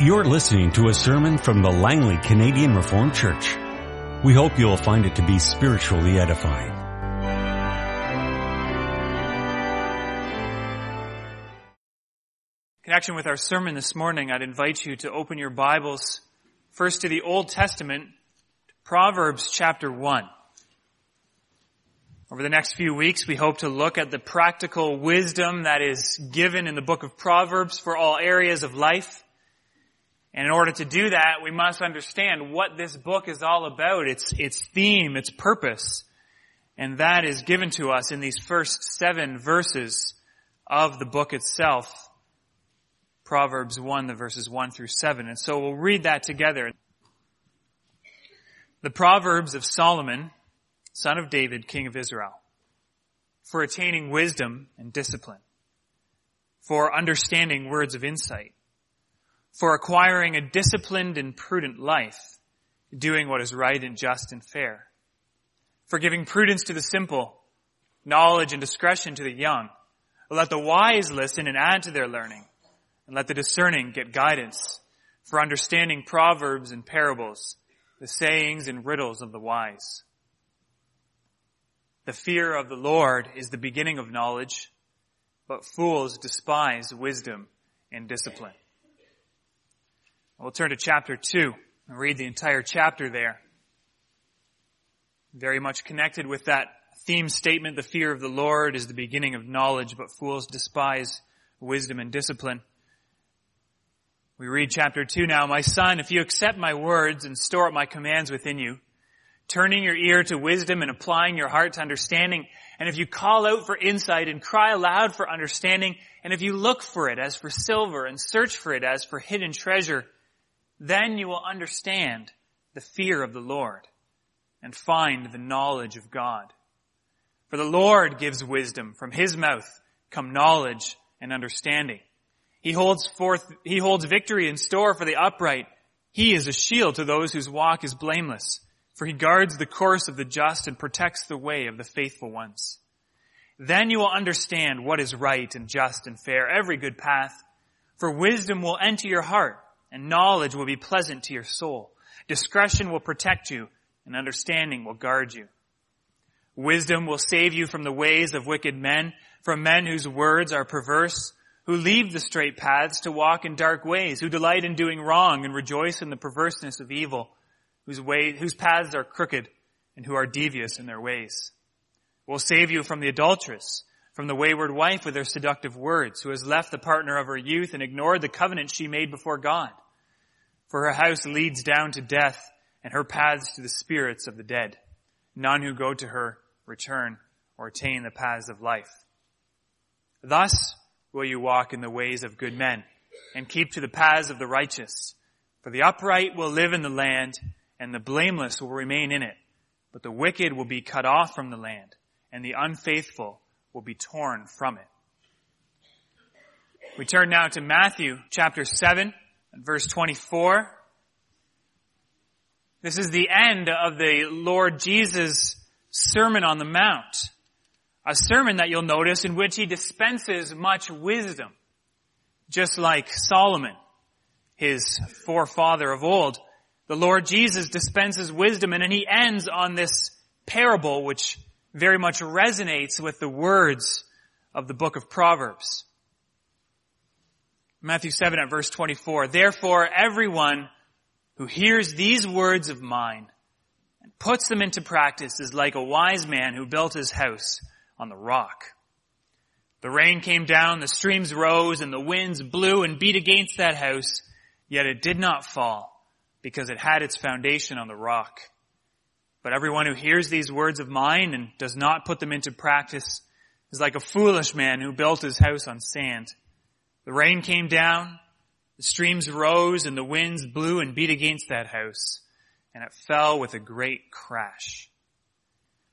You're listening to a sermon from the Langley Canadian Reformed Church. We hope you'll find it to be spiritually edifying. In connection with our sermon this morning, I'd invite you to open your Bibles first to the Old Testament, Proverbs chapter 1. Over the next few weeks, we hope to look at the practical wisdom that is given in the book of Proverbs for all areas of life. And in order to do that, we must understand what this book is all about, its, its theme, its purpose. And that is given to us in these first seven verses of the book itself. Proverbs 1, the verses 1 through 7. And so we'll read that together. The Proverbs of Solomon, son of David, king of Israel, for attaining wisdom and discipline, for understanding words of insight, for acquiring a disciplined and prudent life, doing what is right and just and fair, for giving prudence to the simple, knowledge and discretion to the young. Let the wise listen and add to their learning, and let the discerning get guidance, for understanding proverbs and parables, the sayings and riddles of the wise. The fear of the Lord is the beginning of knowledge, but fools despise wisdom and discipline. We'll turn to chapter 2 and read the entire chapter there. Very much connected with that theme statement, the fear of the Lord is the beginning of knowledge, but fools despise wisdom and discipline. We read chapter 2 now. My son, if you accept my words and store up my commands within you, turning your ear to wisdom and applying your heart to understanding, and if you call out for insight and cry aloud for understanding, and if you look for it as for silver and search for it as for hidden treasure, then you will understand the fear of the Lord and find the knowledge of God. For the Lord gives wisdom. From his mouth come knowledge and understanding. He holds forth, he holds victory in store for the upright. He is a shield to those whose walk is blameless. For he guards the course of the just and protects the way of the faithful ones. Then you will understand what is right and just and fair, every good path. For wisdom will enter your heart and knowledge will be pleasant to your soul. Discretion will protect you, and understanding will guard you. Wisdom will save you from the ways of wicked men, from men whose words are perverse, who leave the straight paths to walk in dark ways, who delight in doing wrong and rejoice in the perverseness of evil, whose way, whose paths are crooked and who are devious in their ways. Will save you from the adulteress, from the wayward wife with her seductive words, who has left the partner of her youth and ignored the covenant she made before God. For her house leads down to death and her paths to the spirits of the dead. None who go to her return or attain the paths of life. Thus will you walk in the ways of good men and keep to the paths of the righteous. For the upright will live in the land and the blameless will remain in it. But the wicked will be cut off from the land and the unfaithful will be torn from it. We turn now to Matthew chapter 7 verse 24. This is the end of the Lord Jesus Sermon on the Mount. A sermon that you'll notice in which he dispenses much wisdom. Just like Solomon, his forefather of old. The Lord Jesus dispenses wisdom and then he ends on this parable which very much resonates with the words of the book of Proverbs. Matthew 7 at verse 24. Therefore, everyone who hears these words of mine and puts them into practice is like a wise man who built his house on the rock. The rain came down, the streams rose, and the winds blew and beat against that house, yet it did not fall because it had its foundation on the rock. But everyone who hears these words of mine and does not put them into practice is like a foolish man who built his house on sand. The rain came down, the streams rose, and the winds blew and beat against that house, and it fell with a great crash.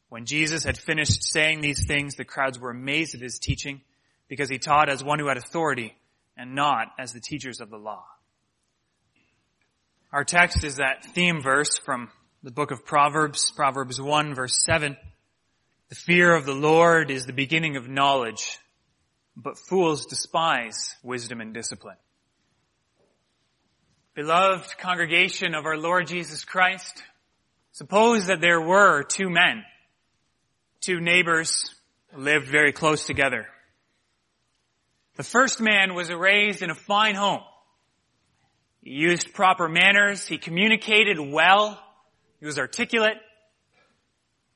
When Jesus had finished saying these things, the crowds were amazed at his teaching, because he taught as one who had authority, and not as the teachers of the law. Our text is that theme verse from the book of Proverbs, Proverbs 1 verse 7. The fear of the Lord is the beginning of knowledge, but fools despise wisdom and discipline. Beloved congregation of our Lord Jesus Christ, suppose that there were two men, two neighbors lived very close together. The first man was raised in a fine home. He used proper manners. He communicated well. He was articulate.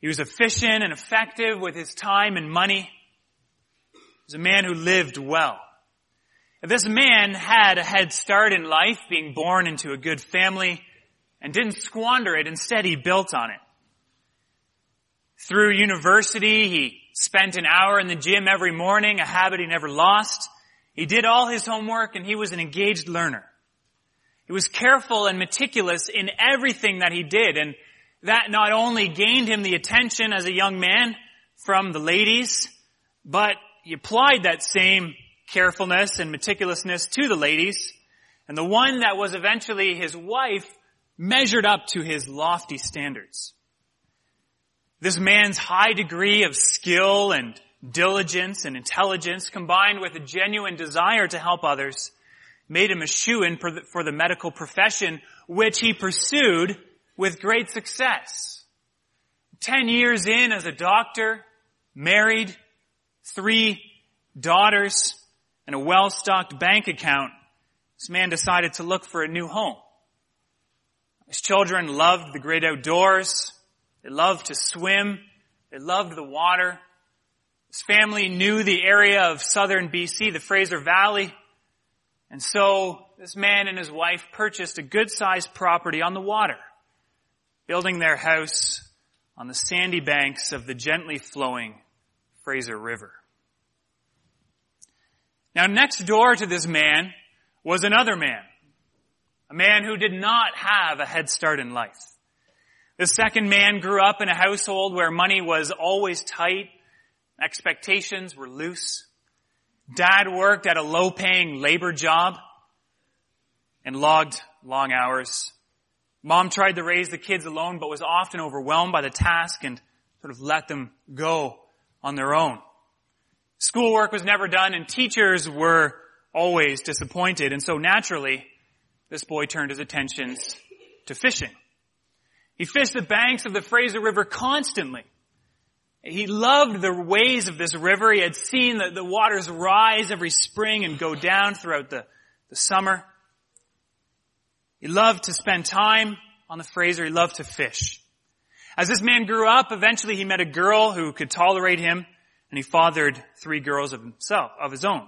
He was efficient and effective with his time and money. Was a man who lived well. This man had a head start in life, being born into a good family, and didn't squander it. Instead, he built on it. Through university, he spent an hour in the gym every morning, a habit he never lost. He did all his homework and he was an engaged learner. He was careful and meticulous in everything that he did and that not only gained him the attention as a young man from the ladies, but he applied that same carefulness and meticulousness to the ladies, and the one that was eventually his wife measured up to his lofty standards. This man's high degree of skill and diligence and intelligence combined with a genuine desire to help others made him a shoe-in for the, for the medical profession, which he pursued with great success. Ten years in as a doctor, married, three daughters, and a well-stocked bank account, this man decided to look for a new home. His children loved the great outdoors. They loved to swim. They loved the water. His family knew the area of southern BC, the Fraser Valley. And so this man and his wife purchased a good sized property on the water, building their house on the sandy banks of the gently flowing Fraser River. Now next door to this man was another man. A man who did not have a head start in life. The second man grew up in a household where money was always tight, expectations were loose. Dad worked at a low paying labor job and logged long hours. Mom tried to raise the kids alone but was often overwhelmed by the task and sort of let them go on their own. Schoolwork was never done and teachers were always disappointed. And so naturally, this boy turned his attentions to fishing. He fished the banks of the Fraser River constantly. He loved the ways of this river. He had seen the, the waters rise every spring and go down throughout the, the summer. He loved to spend time on the Fraser. He loved to fish. As this man grew up, eventually he met a girl who could tolerate him and he fathered three girls of himself, of his own.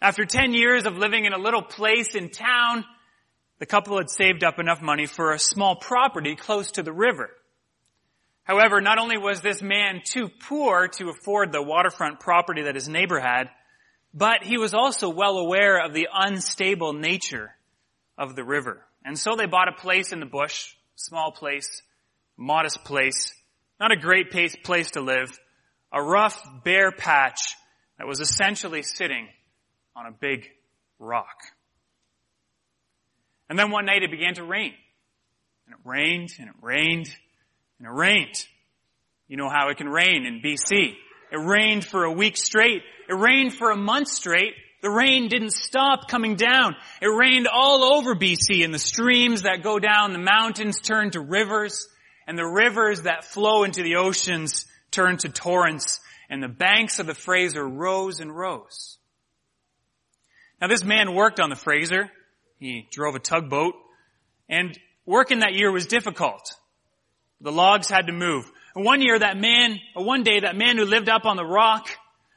After 10 years of living in a little place in town, the couple had saved up enough money for a small property close to the river. However, not only was this man too poor to afford the waterfront property that his neighbor had, but he was also well aware of the unstable nature of the river. And so they bought a place in the bush, small place, modest place, not a great place to live, a rough, bare patch that was essentially sitting on a big rock. And then one night it began to rain. And it rained, and it rained, and it rained. You know how it can rain in BC. It rained for a week straight. It rained for a month straight. The rain didn't stop coming down. It rained all over BC and the streams that go down the mountains turned to rivers and the rivers that flow into the oceans turned to torrents and the banks of the Fraser rose and rose. Now this man worked on the Fraser. He drove a tugboat and working that year was difficult. The logs had to move. And one year that man, or one day that man who lived up on the rock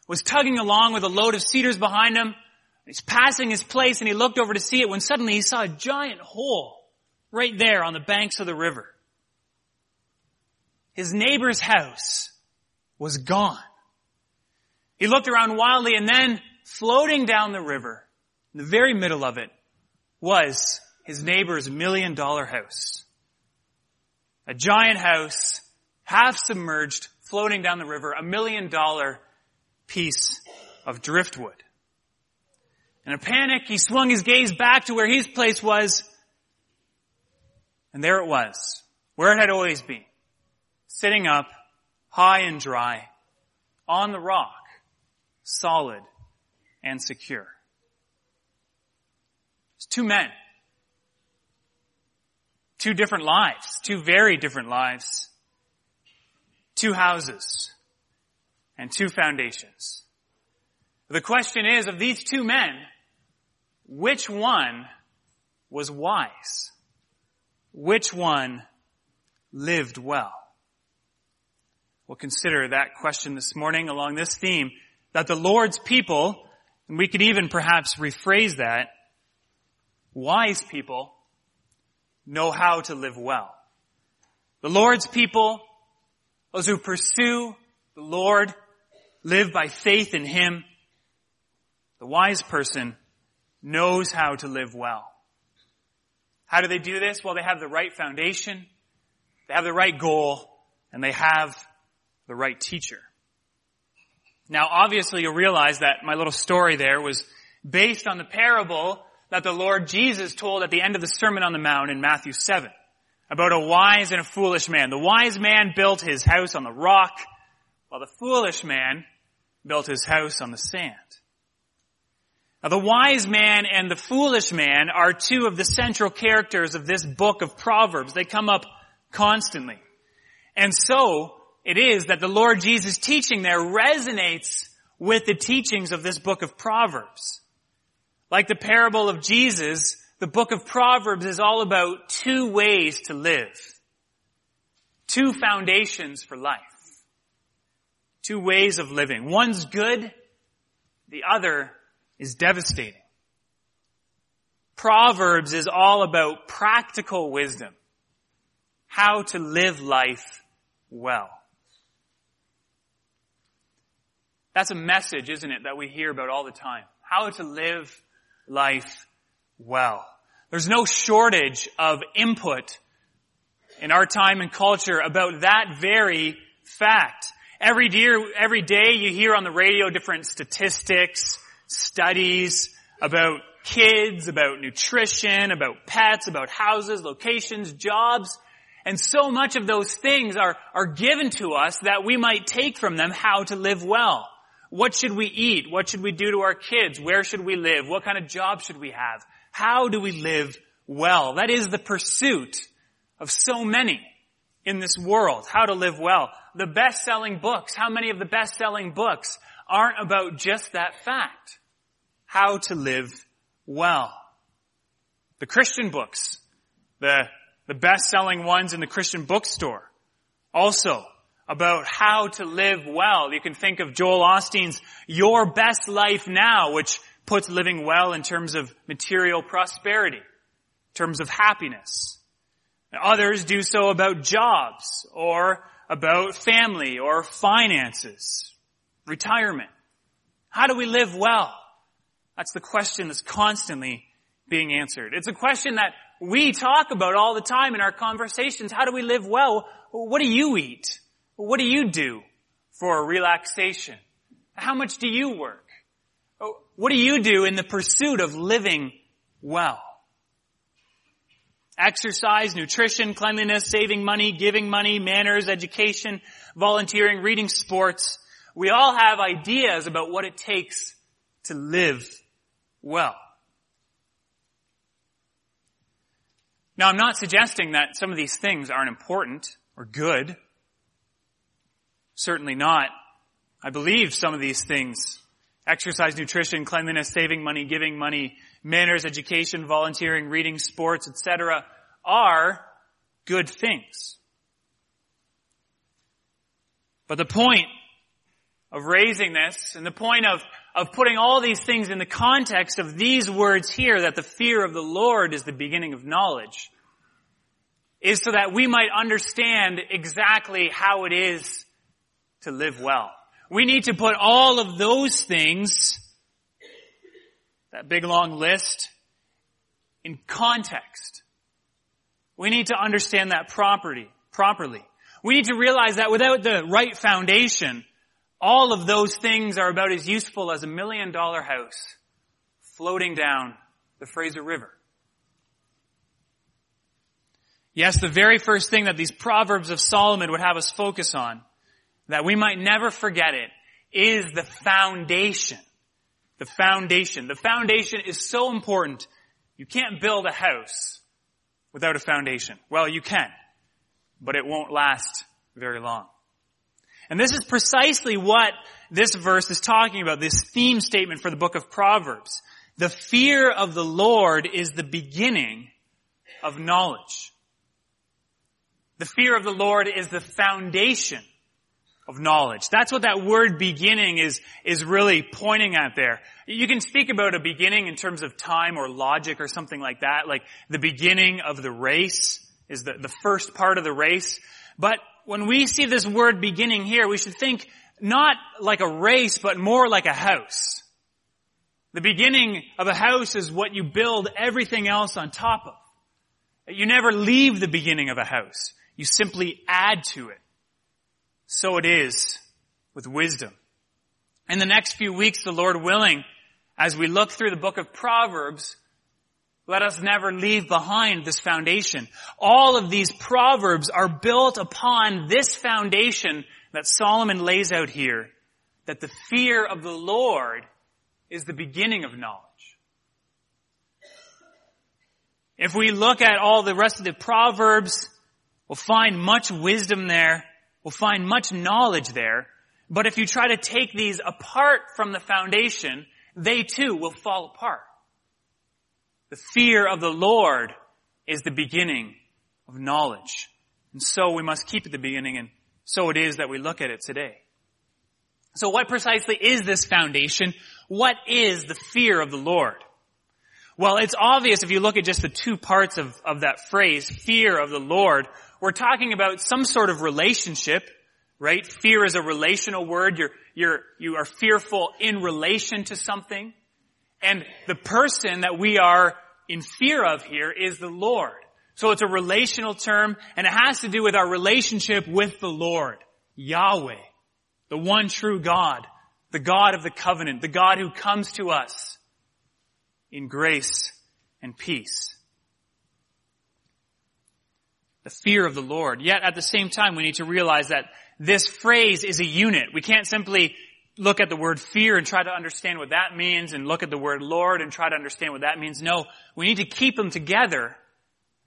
was tugging along with a load of cedars behind him. He's passing his place and he looked over to see it when suddenly he saw a giant hole right there on the banks of the river. His neighbor's house was gone. He looked around wildly and then floating down the river, in the very middle of it, was his neighbor's million dollar house. A giant house, half submerged, floating down the river, a million dollar piece of driftwood. In a panic, he swung his gaze back to where his place was, and there it was, where it had always been, sitting up, high and dry, on the rock, solid and secure. It's two men, Two different lives, two very different lives, two houses, and two foundations. The question is, of these two men, which one was wise? Which one lived well? We'll consider that question this morning along this theme that the Lord's people, and we could even perhaps rephrase that, wise people know how to live well. The Lord's people, those who pursue the Lord, live by faith in Him. The wise person knows how to live well. How do they do this? Well, they have the right foundation, they have the right goal, and they have the right teacher. Now, obviously, you'll realize that my little story there was based on the parable that the Lord Jesus told at the end of the Sermon on the Mount in Matthew 7 about a wise and a foolish man. The wise man built his house on the rock, while the foolish man built his house on the sand. Now the wise man and the foolish man are two of the central characters of this book of Proverbs. They come up constantly. And so it is that the Lord Jesus teaching there resonates with the teachings of this book of Proverbs. Like the parable of Jesus, the book of Proverbs is all about two ways to live. Two foundations for life. Two ways of living. One's good, the other is devastating. Proverbs is all about practical wisdom. How to live life well. That's a message, isn't it, that we hear about all the time. How to live life well. There's no shortage of input in our time and culture about that very fact. Every day, every day you hear on the radio different statistics, studies about kids, about nutrition, about pets, about houses, locations, jobs. And so much of those things are, are given to us that we might take from them how to live well. What should we eat? What should we do to our kids? Where should we live? What kind of job should we have? How do we live well? That is the pursuit of so many in this world. How to live well. The best-selling books, how many of the best-selling books aren't about just that fact? How to live well. The Christian books, the, the best-selling ones in the Christian bookstore, also about how to live well. You can think of Joel Osteen's Your Best Life Now, which puts living well in terms of material prosperity, in terms of happiness. Others do so about jobs or about family or finances, retirement. How do we live well? That's the question that's constantly being answered. It's a question that we talk about all the time in our conversations. How do we live well? What do you eat? What do you do for relaxation? How much do you work? Oh, what do you do in the pursuit of living well? Exercise, nutrition, cleanliness, saving money, giving money, manners, education, volunteering, reading sports. We all have ideas about what it takes to live well. Now I'm not suggesting that some of these things aren't important or good. Certainly not. I believe some of these things, exercise, nutrition, cleanliness, saving money, giving money, manners, education, volunteering, reading, sports, etc., are good things. But the point of raising this and the point of, of putting all these things in the context of these words here that the fear of the Lord is the beginning of knowledge is so that we might understand exactly how it is to live well. We need to put all of those things, that big long list, in context. We need to understand that property, properly. We need to realize that without the right foundation, all of those things are about as useful as a million dollar house floating down the Fraser River. Yes, the very first thing that these Proverbs of Solomon would have us focus on that we might never forget it, is the foundation. The foundation. The foundation is so important. You can't build a house without a foundation? Well, you can, but it won't last very long. And this is precisely what this verse is talking about, this theme statement for the book of Proverbs. The fear of the Lord is the beginning of knowledge. The fear of the Lord is the foundation of knowledge. That's what that word beginning is, is really pointing at there. You can speak about a beginning in terms of time or logic or something like that, like the beginning of the race is the, the first part of the race. But when we see this word beginning here, we should think not like a race, but more like a house. The beginning of a house is what you build everything else on top of. You never leave the beginning of a house. You simply add to it. So it is with wisdom. In the next few weeks, the Lord willing, as we look through the book of Proverbs, let us never leave behind this foundation. All of these proverbs are built upon this foundation that Solomon lays out here, that the fear of the Lord is the beginning of knowledge. If we look at all the rest of the proverbs, we'll find much wisdom there. We'll find much knowledge there. But if you try to take these apart from the foundation, they too will fall apart. The fear of the Lord is the beginning of knowledge. And so we must keep at the beginning and so it is that we look at it today. So what precisely is this foundation? What is the fear of the Lord? Well, it's obvious if you look at just the two parts of, of that phrase, fear of the Lord, we're talking about some sort of relationship, right? Fear is a relational word. You're, you're, you are fearful in relation to something. And the person that we are in fear of here is the Lord. So it's a relational term and it has to do with our relationship with the Lord, Yahweh, the one true God, the God of the covenant, the God who comes to us in grace and peace. The fear of the Lord. Yet at the same time, we need to realize that this phrase is a unit. We can't simply look at the word fear and try to understand what that means and look at the word Lord and try to understand what that means. No, we need to keep them together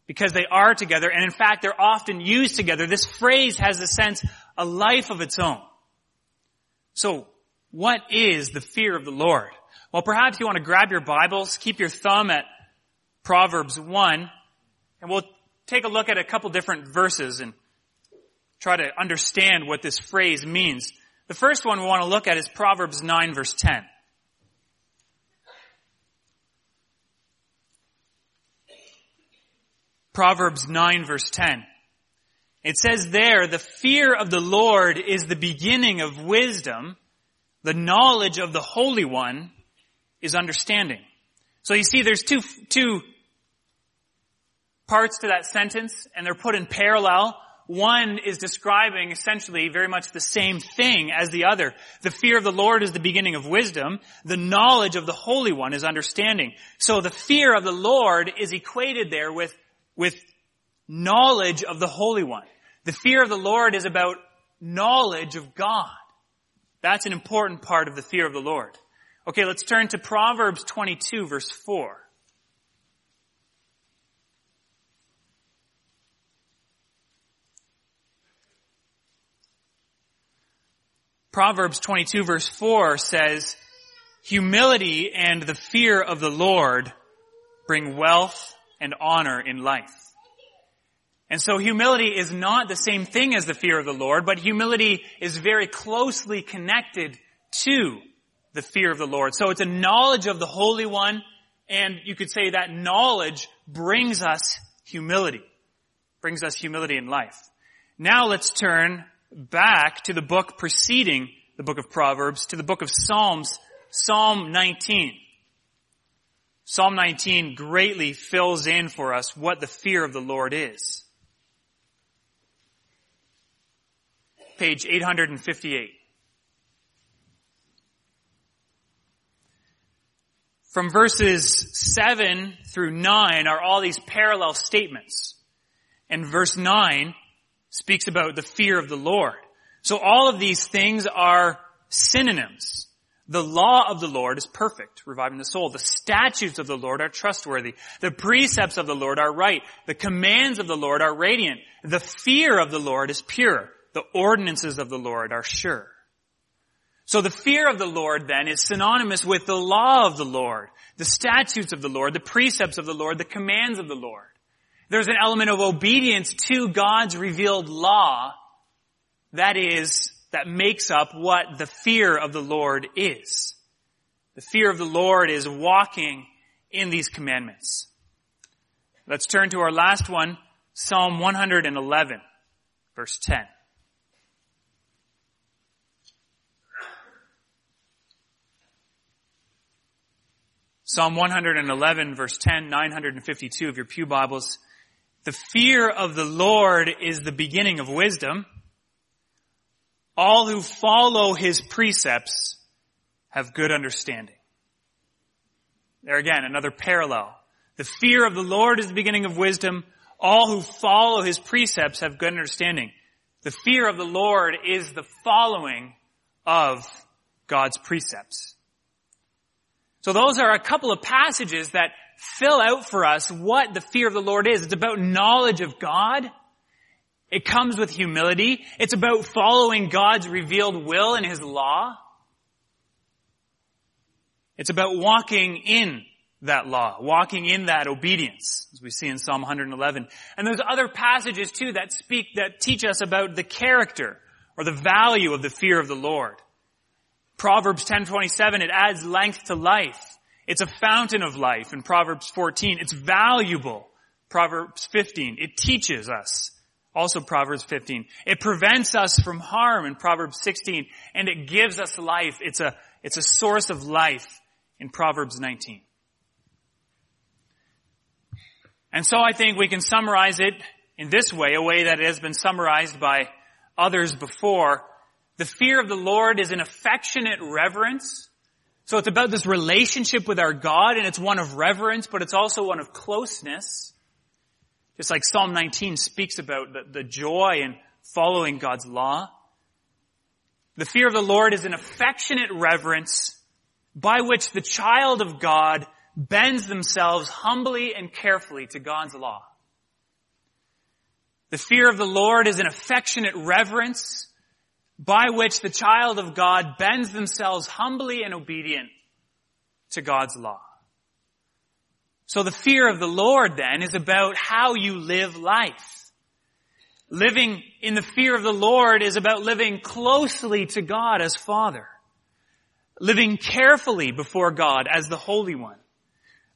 because they are together and in fact they're often used together. This phrase has a sense, a life of its own. So, what is the fear of the Lord? Well, perhaps you want to grab your Bibles, keep your thumb at Proverbs 1, and we'll take a look at a couple different verses and try to understand what this phrase means. The first one we want to look at is Proverbs 9 verse 10. Proverbs 9 verse 10. It says there, the fear of the Lord is the beginning of wisdom. The knowledge of the Holy One is understanding. So you see there's two, two parts to that sentence and they're put in parallel. One is describing essentially very much the same thing as the other. The fear of the Lord is the beginning of wisdom. The knowledge of the Holy One is understanding. So the fear of the Lord is equated there with, with knowledge of the Holy One. The fear of the Lord is about knowledge of God. That's an important part of the fear of the Lord. Okay, let's turn to Proverbs 22 verse 4. Proverbs 22 verse 4 says, humility and the fear of the Lord bring wealth and honor in life. And so humility is not the same thing as the fear of the Lord, but humility is very closely connected to the fear of the Lord. So it's a knowledge of the Holy One, and you could say that knowledge brings us humility. Brings us humility in life. Now let's turn back to the book preceding the book of Proverbs, to the book of Psalms, Psalm 19. Psalm 19 greatly fills in for us what the fear of the Lord is. Page 858. From verses 7 through 9 are all these parallel statements. And verse 9 speaks about the fear of the Lord. So all of these things are synonyms. The law of the Lord is perfect, reviving the soul. The statutes of the Lord are trustworthy. The precepts of the Lord are right. The commands of the Lord are radiant. The fear of the Lord is pure. The ordinances of the Lord are sure. So the fear of the Lord then is synonymous with the law of the Lord, the statutes of the Lord, the precepts of the Lord, the commands of the Lord. There's an element of obedience to God's revealed law that is, that makes up what the fear of the Lord is. The fear of the Lord is walking in these commandments. Let's turn to our last one, Psalm 111, verse 10. Psalm 111 verse 10, 952 of your Pew Bibles. The fear of the Lord is the beginning of wisdom. All who follow his precepts have good understanding. There again, another parallel. The fear of the Lord is the beginning of wisdom. All who follow his precepts have good understanding. The fear of the Lord is the following of God's precepts. So those are a couple of passages that fill out for us what the fear of the Lord is. It's about knowledge of God. It comes with humility. It's about following God's revealed will and His law. It's about walking in that law, walking in that obedience, as we see in Psalm 111. And there's other passages too that speak, that teach us about the character or the value of the fear of the Lord. Proverbs 10:27 it adds length to life. It's a fountain of life in Proverbs 14. It's valuable. Proverbs 15 it teaches us. Also Proverbs 15. It prevents us from harm in Proverbs 16 and it gives us life. It's a it's a source of life in Proverbs 19. And so I think we can summarize it in this way, a way that it has been summarized by others before. The fear of the Lord is an affectionate reverence. So it's about this relationship with our God and it's one of reverence, but it's also one of closeness. Just like Psalm 19 speaks about the, the joy in following God's law. The fear of the Lord is an affectionate reverence by which the child of God bends themselves humbly and carefully to God's law. The fear of the Lord is an affectionate reverence by which the child of God bends themselves humbly and obedient to God's law. So the fear of the Lord then is about how you live life. Living in the fear of the Lord is about living closely to God as Father. Living carefully before God as the Holy One.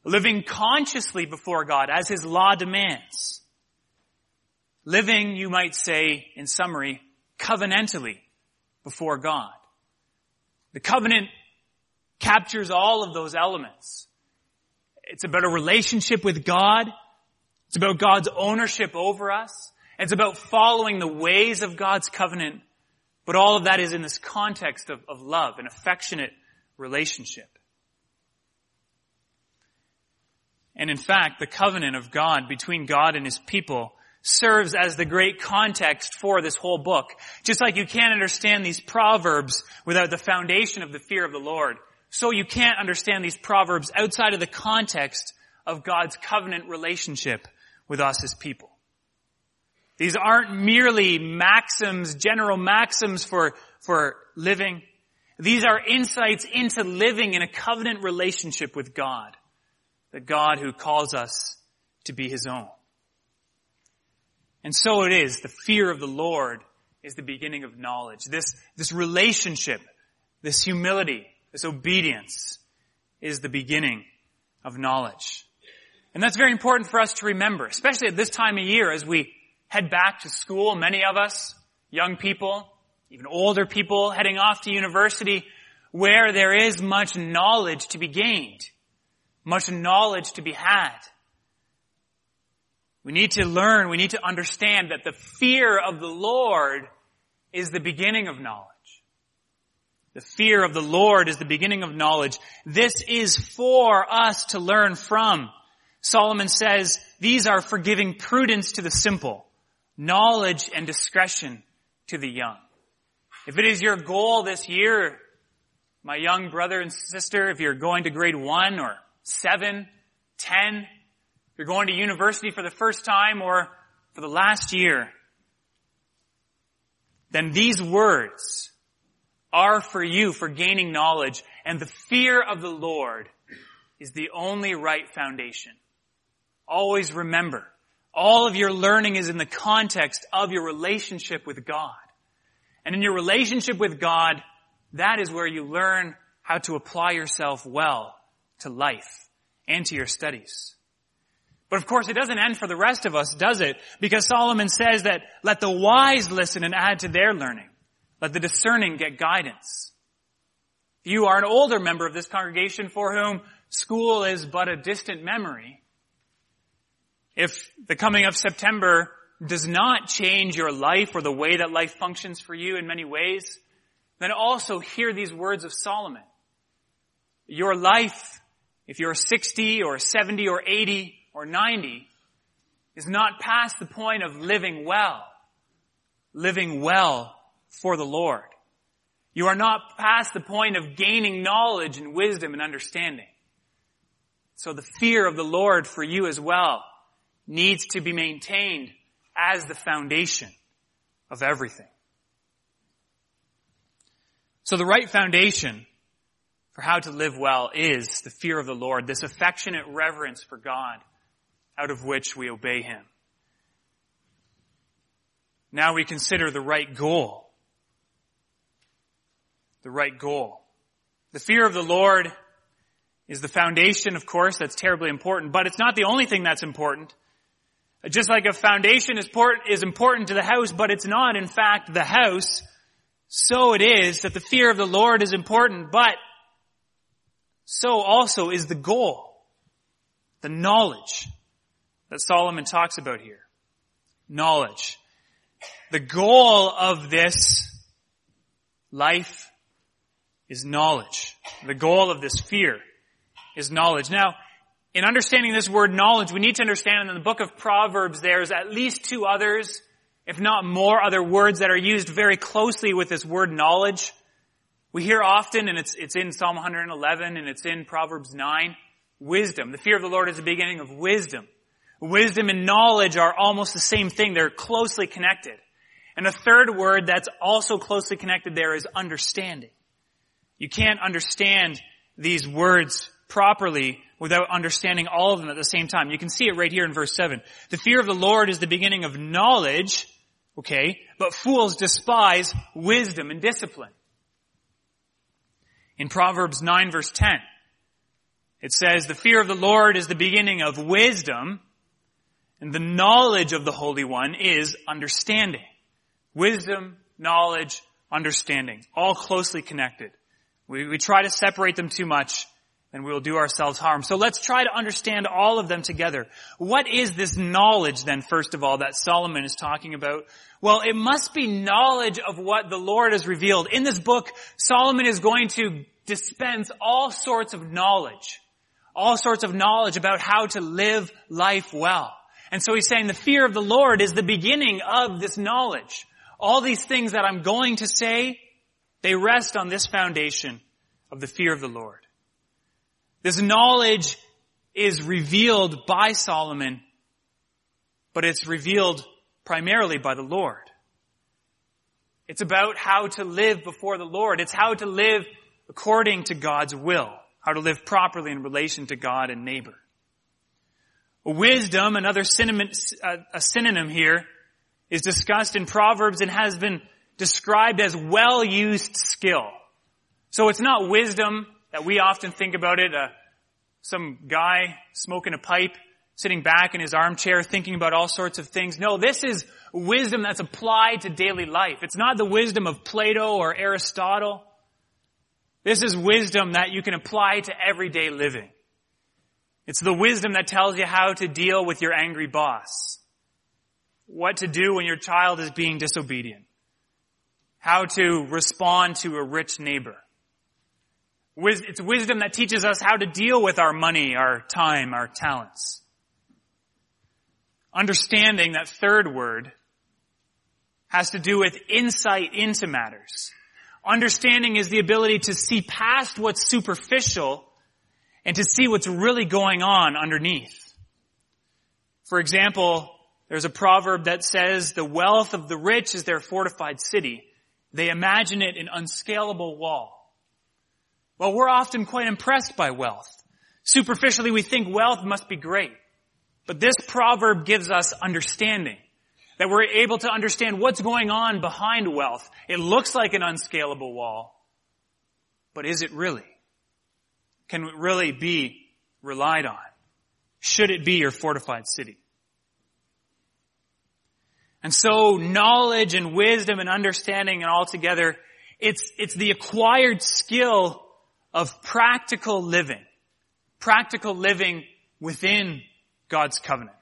Living consciously before God as His law demands. Living, you might say, in summary, covenantally before God. The covenant captures all of those elements. It's about a relationship with God. It's about God's ownership over us. It's about following the ways of God's covenant. But all of that is in this context of, of love, an affectionate relationship. And in fact, the covenant of God between God and His people serves as the great context for this whole book. Just like you can't understand these proverbs without the foundation of the fear of the Lord, so you can't understand these proverbs outside of the context of God's covenant relationship with us as people. These aren't merely maxims, general maxims for, for living. These are insights into living in a covenant relationship with God. The God who calls us to be His own. And so it is. The fear of the Lord is the beginning of knowledge. This, this relationship, this humility, this obedience is the beginning of knowledge. And that's very important for us to remember, especially at this time of year as we head back to school, many of us, young people, even older people heading off to university, where there is much knowledge to be gained, much knowledge to be had. We need to learn, we need to understand that the fear of the Lord is the beginning of knowledge. The fear of the Lord is the beginning of knowledge. This is for us to learn from. Solomon says, these are for giving prudence to the simple, knowledge and discretion to the young. If it is your goal this year, my young brother and sister, if you're going to grade one or seven, ten, you're going to university for the first time or for the last year, then these words are for you for gaining knowledge and the fear of the Lord is the only right foundation. Always remember, all of your learning is in the context of your relationship with God. And in your relationship with God, that is where you learn how to apply yourself well to life and to your studies. But of course it doesn't end for the rest of us, does it? Because Solomon says that let the wise listen and add to their learning. Let the discerning get guidance. If you are an older member of this congregation for whom school is but a distant memory, if the coming of September does not change your life or the way that life functions for you in many ways, then also hear these words of Solomon. Your life, if you're 60 or 70 or 80 or 90, is not past the point of living well. Living well for the Lord. You are not past the point of gaining knowledge and wisdom and understanding. So the fear of the Lord for you as well needs to be maintained as the foundation of everything. So the right foundation for how to live well is the fear of the Lord, this affectionate reverence for God out of which we obey Him. Now we consider the right goal. The right goal. The fear of the Lord is the foundation, of course, that's terribly important, but it's not the only thing that's important. Just like a foundation is, important to the house, but it's not in fact the house, so it is that the fear of the Lord is important, but so also is the goal, the knowledge that Solomon talks about here. Knowledge. The goal of this life is knowledge. The goal of this fear is knowledge. Now, in understanding this word knowledge, we need to understand in the book of Proverbs there's at least two others, if not more other words that are used very closely with this word knowledge. We hear often, and it's, it's in Psalm 111 and it's in Proverbs 9, wisdom. The fear of the Lord is the beginning of wisdom. Wisdom and knowledge are almost the same thing. They're closely connected. And a third word that's also closely connected there is understanding. You can't understand these words properly without understanding all of them at the same time. You can see it right here in verse 7. The fear of the Lord is the beginning of knowledge, okay, but fools despise wisdom and discipline. In Proverbs 9 verse 10, it says, the fear of the Lord is the beginning of wisdom, and the knowledge of the Holy One is understanding. Wisdom, knowledge, understanding. All closely connected. We, we try to separate them too much and we will do ourselves harm. So let's try to understand all of them together. What is this knowledge then, first of all, that Solomon is talking about? Well, it must be knowledge of what the Lord has revealed. In this book, Solomon is going to dispense all sorts of knowledge. All sorts of knowledge about how to live life well. And so he's saying the fear of the Lord is the beginning of this knowledge. All these things that I'm going to say, they rest on this foundation of the fear of the Lord. This knowledge is revealed by Solomon, but it's revealed primarily by the Lord. It's about how to live before the Lord. It's how to live according to God's will, how to live properly in relation to God and neighbor. Wisdom, another synonym, uh, a synonym here, is discussed in Proverbs and has been described as well-used skill. So it's not wisdom that we often think about it, uh, some guy smoking a pipe, sitting back in his armchair thinking about all sorts of things. No, this is wisdom that's applied to daily life. It's not the wisdom of Plato or Aristotle. This is wisdom that you can apply to everyday living. It's the wisdom that tells you how to deal with your angry boss. What to do when your child is being disobedient. How to respond to a rich neighbor. It's wisdom that teaches us how to deal with our money, our time, our talents. Understanding that third word has to do with insight into matters. Understanding is the ability to see past what's superficial and to see what's really going on underneath. For example, there's a proverb that says, the wealth of the rich is their fortified city. They imagine it an unscalable wall. Well, we're often quite impressed by wealth. Superficially, we think wealth must be great. But this proverb gives us understanding. That we're able to understand what's going on behind wealth. It looks like an unscalable wall. But is it really? Can really be relied on? Should it be your fortified city? And so knowledge and wisdom and understanding and all together, it's, it's the acquired skill of practical living. Practical living within God's covenant.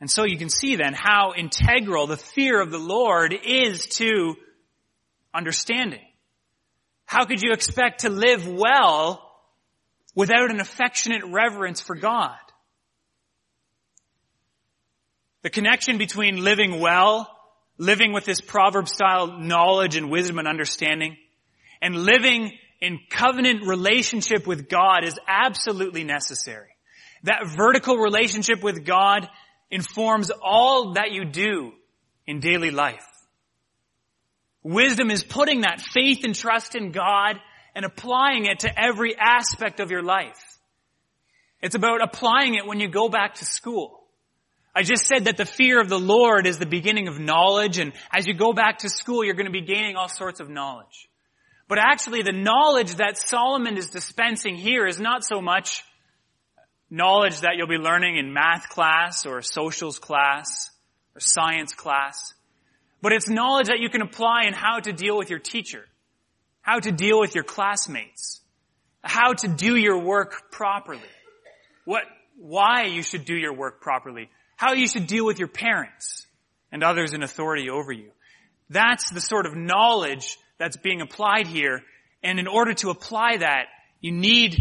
And so you can see then how integral the fear of the Lord is to understanding. How could you expect to live well without an affectionate reverence for God? The connection between living well, living with this proverb style knowledge and wisdom and understanding, and living in covenant relationship with God is absolutely necessary. That vertical relationship with God informs all that you do in daily life. Wisdom is putting that faith and trust in God and applying it to every aspect of your life. It's about applying it when you go back to school. I just said that the fear of the Lord is the beginning of knowledge and as you go back to school you're going to be gaining all sorts of knowledge. But actually the knowledge that Solomon is dispensing here is not so much knowledge that you'll be learning in math class or socials class or science class, but it's knowledge that you can apply in how to deal with your teacher, how to deal with your classmates, how to do your work properly, what, why you should do your work properly, how you should deal with your parents and others in authority over you. That's the sort of knowledge that's being applied here. And in order to apply that, you need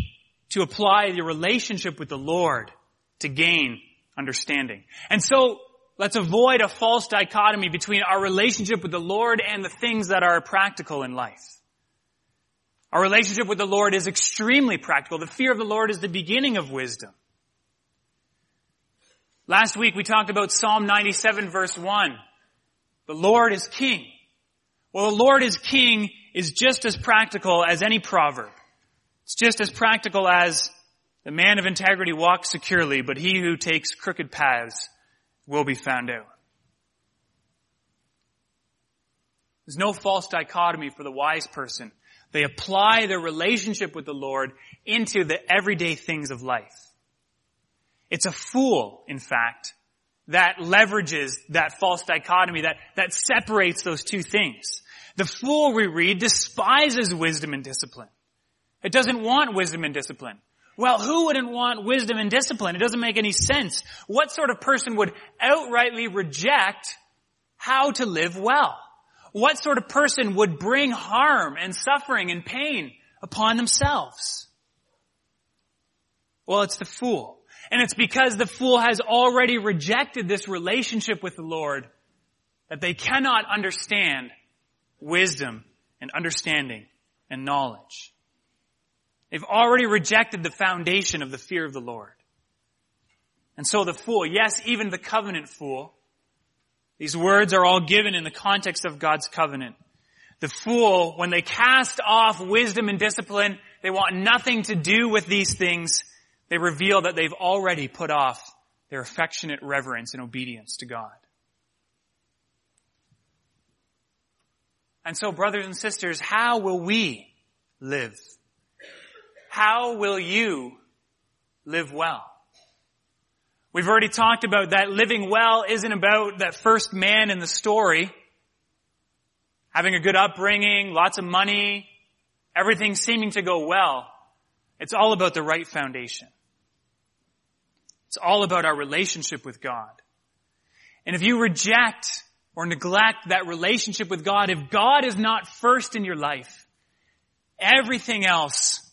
to apply your relationship with the Lord to gain understanding. And so, let's avoid a false dichotomy between our relationship with the Lord and the things that are practical in life. Our relationship with the Lord is extremely practical. The fear of the Lord is the beginning of wisdom. Last week we talked about Psalm 97 verse 1. The Lord is king. Well, the Lord is king is just as practical as any proverb. It's just as practical as the man of integrity walks securely, but he who takes crooked paths will be found out. There's no false dichotomy for the wise person. They apply their relationship with the Lord into the everyday things of life. It's a fool, in fact, that leverages that false dichotomy, that, that separates those two things. The fool, we read, despises wisdom and discipline. It doesn't want wisdom and discipline. Well, who wouldn't want wisdom and discipline? It doesn't make any sense. What sort of person would outrightly reject how to live well? What sort of person would bring harm and suffering and pain upon themselves? Well, it's the fool. And it's because the fool has already rejected this relationship with the Lord that they cannot understand wisdom and understanding and knowledge. They've already rejected the foundation of the fear of the Lord. And so the fool, yes, even the covenant fool, these words are all given in the context of God's covenant. The fool, when they cast off wisdom and discipline, they want nothing to do with these things. They reveal that they've already put off their affectionate reverence and obedience to God. And so brothers and sisters, how will we live? How will you live well? We've already talked about that living well isn't about that first man in the story having a good upbringing, lots of money, everything seeming to go well. It's all about the right foundation. It's all about our relationship with God. And if you reject or neglect that relationship with God, if God is not first in your life, everything else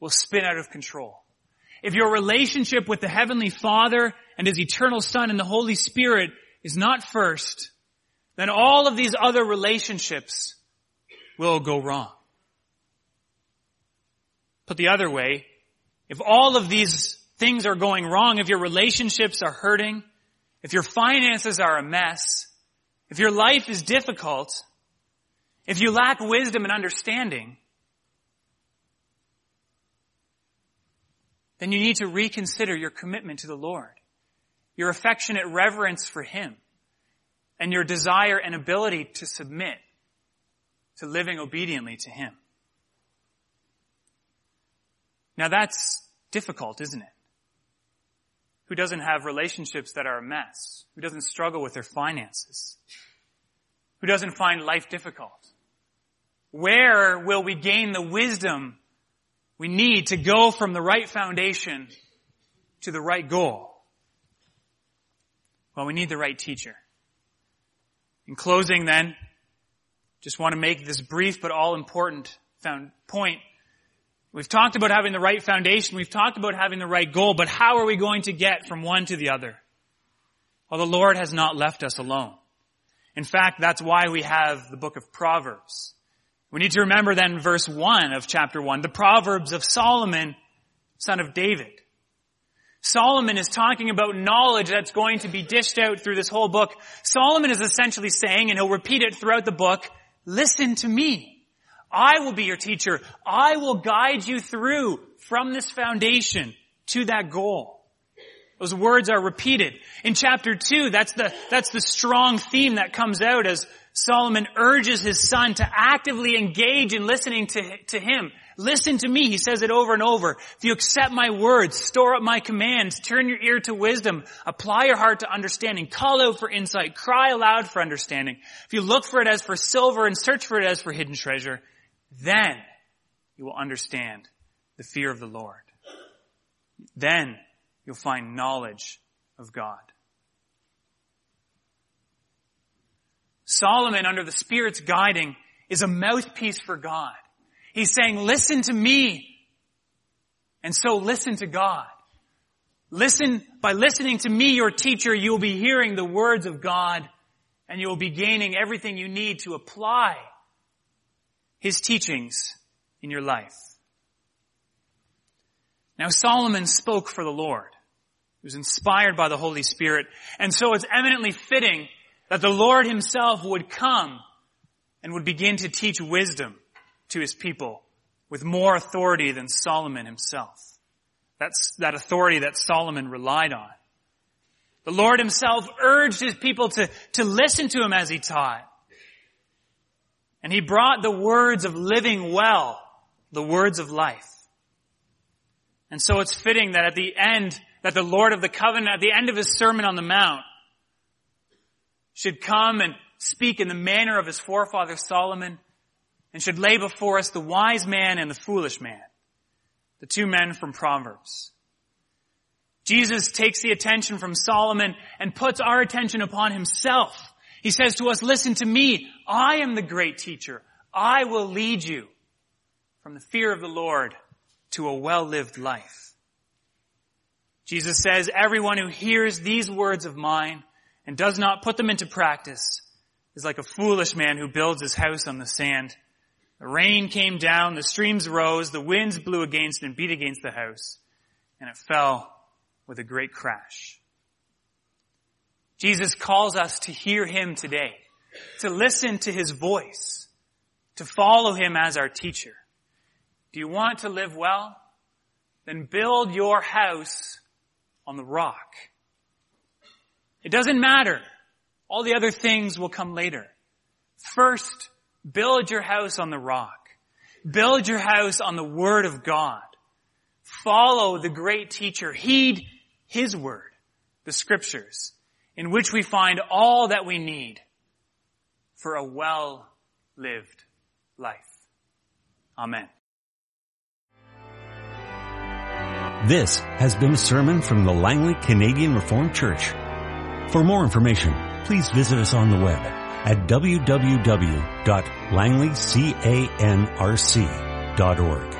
will spin out of control. If your relationship with the Heavenly Father and His eternal Son and the Holy Spirit is not first, then all of these other relationships will go wrong. Put the other way, if all of these things are going wrong, if your relationships are hurting, if your finances are a mess, if your life is difficult, if you lack wisdom and understanding, then you need to reconsider your commitment to the Lord, your affectionate reverence for Him, and your desire and ability to submit to living obediently to Him. Now that's difficult, isn't it? Who doesn't have relationships that are a mess? Who doesn't struggle with their finances? Who doesn't find life difficult? Where will we gain the wisdom we need to go from the right foundation to the right goal? Well, we need the right teacher. In closing then, just want to make this brief but all important point. We've talked about having the right foundation. We've talked about having the right goal, but how are we going to get from one to the other? Well, the Lord has not left us alone. In fact, that's why we have the book of Proverbs. We need to remember then verse 1 of chapter 1, the Proverbs of Solomon, son of David. Solomon is talking about knowledge that's going to be dished out through this whole book. Solomon is essentially saying, and he'll repeat it throughout the book, listen to me. I will be your teacher. I will guide you through from this foundation to that goal. Those words are repeated. In chapter two, that's the, that's the strong theme that comes out as Solomon urges his son to actively engage in listening to, to him. Listen to me, he says it over and over. If you accept my words, store up my commands, turn your ear to wisdom, apply your heart to understanding, call out for insight, cry aloud for understanding. If you look for it as for silver and search for it as for hidden treasure, then you will understand the fear of the Lord. Then you'll find knowledge of God. Solomon, under the Spirit's guiding, is a mouthpiece for God. He's saying, listen to me. And so listen to God. Listen, by listening to me, your teacher, you will be hearing the words of God and you will be gaining everything you need to apply His teachings in your life. Now Solomon spoke for the Lord. He was inspired by the Holy Spirit. And so it's eminently fitting that the Lord himself would come and would begin to teach wisdom to his people with more authority than Solomon himself. That's that authority that Solomon relied on. The Lord himself urged his people to, to listen to him as he taught. And he brought the words of living well, the words of life. And so it's fitting that at the end, that the Lord of the covenant, at the end of his Sermon on the Mount, should come and speak in the manner of his forefather Solomon and should lay before us the wise man and the foolish man, the two men from Proverbs. Jesus takes the attention from Solomon and puts our attention upon himself. He says to us, listen to me. I am the great teacher. I will lead you from the fear of the Lord to a well-lived life. Jesus says, everyone who hears these words of mine and does not put them into practice is like a foolish man who builds his house on the sand. The rain came down, the streams rose, the winds blew against and beat against the house, and it fell with a great crash. Jesus calls us to hear him today, to listen to his voice, to follow him as our teacher. Do you want to live well? Then build your house on the rock. It doesn't matter. All the other things will come later. First, build your house on the rock. Build your house on the Word of God. Follow the great teacher. Heed His Word, the Scriptures, in which we find all that we need for a well-lived life. Amen. This has been a sermon from the Langley Canadian Reformed Church. For more information, please visit us on the web at www.langleycanrc.org.